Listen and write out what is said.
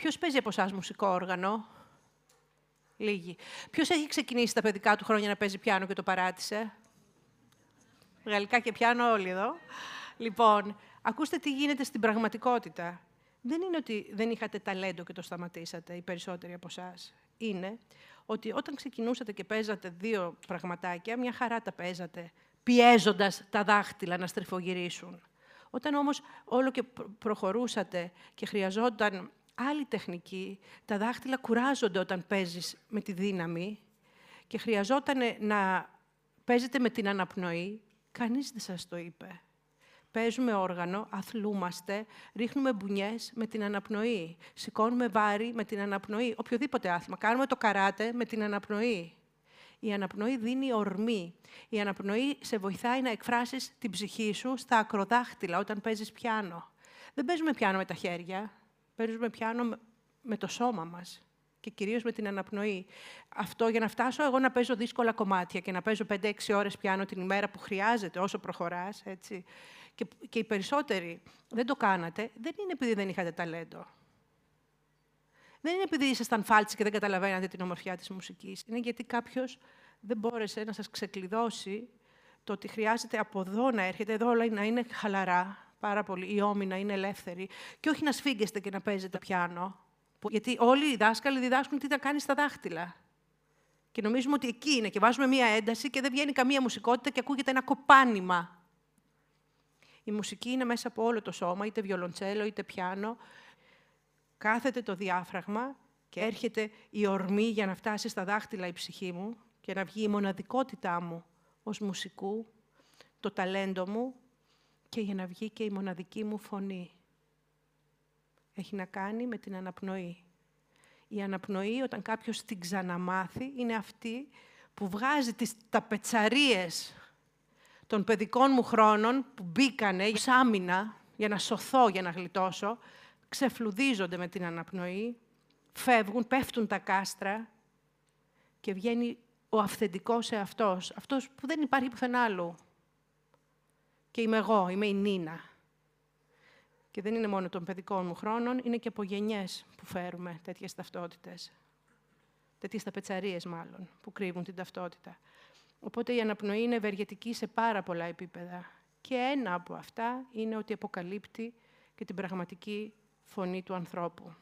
Ποιος παίζει από εσάς μουσικό όργανο; Λίγοι. Ποιος έχει ξεκινήσει τα παιδικά του χρόνια να παίζει πιάνο και το παράτησε; Γαλλικά και πιάνο όλοι εδώ. Λοιπόν, ακούστε τι γίνεται στην πραγματικότητα. Δεν είναι ότι δεν είχατε ταλέντο και το σταματήσατε, οι περισσότεροι από εσάς. Είναι ότι όταν ξεκινούσατε και παίζατε δύο πραγματάκια, μια χαρά τα παίζατε, πιέζοντας τα δάχτυλα να στριφογυρίσουν. Όταν όμως όλο και προχωρούσατε και χρειαζόταν άλλη τεχνική, τα δάχτυλα κουράζονται όταν παίζεις με τη δύναμη και χρειαζόταν να παίζετε με την αναπνοή, κανείς δεν σας το είπε. Παίζουμε όργανο, αθλούμαστε, ρίχνουμε μπουνιές με την αναπνοή. Σηκώνουμε βάρη με την αναπνοή. Οποιοδήποτε άθλημα. Κάνουμε το καράτε με την αναπνοή. Η αναπνοή δίνει ορμή. Η αναπνοή σε βοηθάει να εκφράσεις την ψυχή σου στα ακροδάχτυλα όταν παίζεις πιάνο. Δεν παίζουμε πιάνο με τα χέρια. Παίζουμε πιάνο με το σώμα μας και κυρίως με την αναπνοή. Αυτό για να φτάσω εγώ να παίζω δύσκολα κομμάτια και να παίζω 5-6 ώρες πιάνο την ημέρα που χρειάζεται όσο προχωράς, έτσι, και, και οι περισσότεροι δεν το κάνατε, δεν είναι επειδή δεν είχατε ταλέντο. Δεν είναι επειδή ήσασταν φάλτσι και δεν καταλαβαίνατε την ομορφιά της μουσικής. Είναι γιατί κάποιος δεν μπόρεσε να σας ξεκλειδώσει το ότι χρειάζεται από εδώ να έρχεται, εδώ όλα να είναι χαλαρά, πάρα πολύ, οι ώμοι να είναι ελεύθεροι, και όχι να σφίγγεστε και να παίζετε πιάνο. Γιατί όλοι οι δάσκαλοι διδάσκουν τι θα κάνει στα δάχτυλα. Και νομίζουμε ότι εκεί είναι και βάζουμε μία ένταση και δεν βγαίνει καμία μουσικότητα και ακούγεται ένα κοπάνημα. Η μουσική είναι μέσα από όλο το σώμα, είτε βιολοντσέλο είτε πιάνο. Κάθεται το διάφραγμα και έρχεται η ορμή για να φτάσει στα δάχτυλα η ψυχή μου και να βγει η μοναδικότητά μου ως μουσικού, το ταλέντο μου και για να βγει και η μοναδική μου φωνή. Έχει να κάνει με την αναπνοή. Η αναπνοή, όταν κάποιος την ξαναμάθει, είναι αυτή που βγάζει τις ταπετσαρίες των παιδικών μου χρόνων που μπήκανε ως άμυνα για να σωθώ, για να γλιτώσω, ξεφλουδίζονται με την αναπνοή, φεύγουν, πέφτουν τα κάστρα και βγαίνει ο αυθεντικός εαυτός, αυτός που δεν υπάρχει πουθενά άλλου. Και είμαι εγώ, είμαι η Νίνα. Και δεν είναι μόνο των παιδικών μου χρόνων, είναι και από γενιές που φέρουμε τέτοιες ταυτότητες. Τέτοιες ταπετσαρίες μάλλον, που κρύβουν την ταυτότητα. Οπότε η αναπνοή είναι ευεργετική σε πάρα πολλά επίπεδα. Και ένα από αυτά είναι ότι αποκαλύπτει και την πραγματική φωνή του ανθρώπου.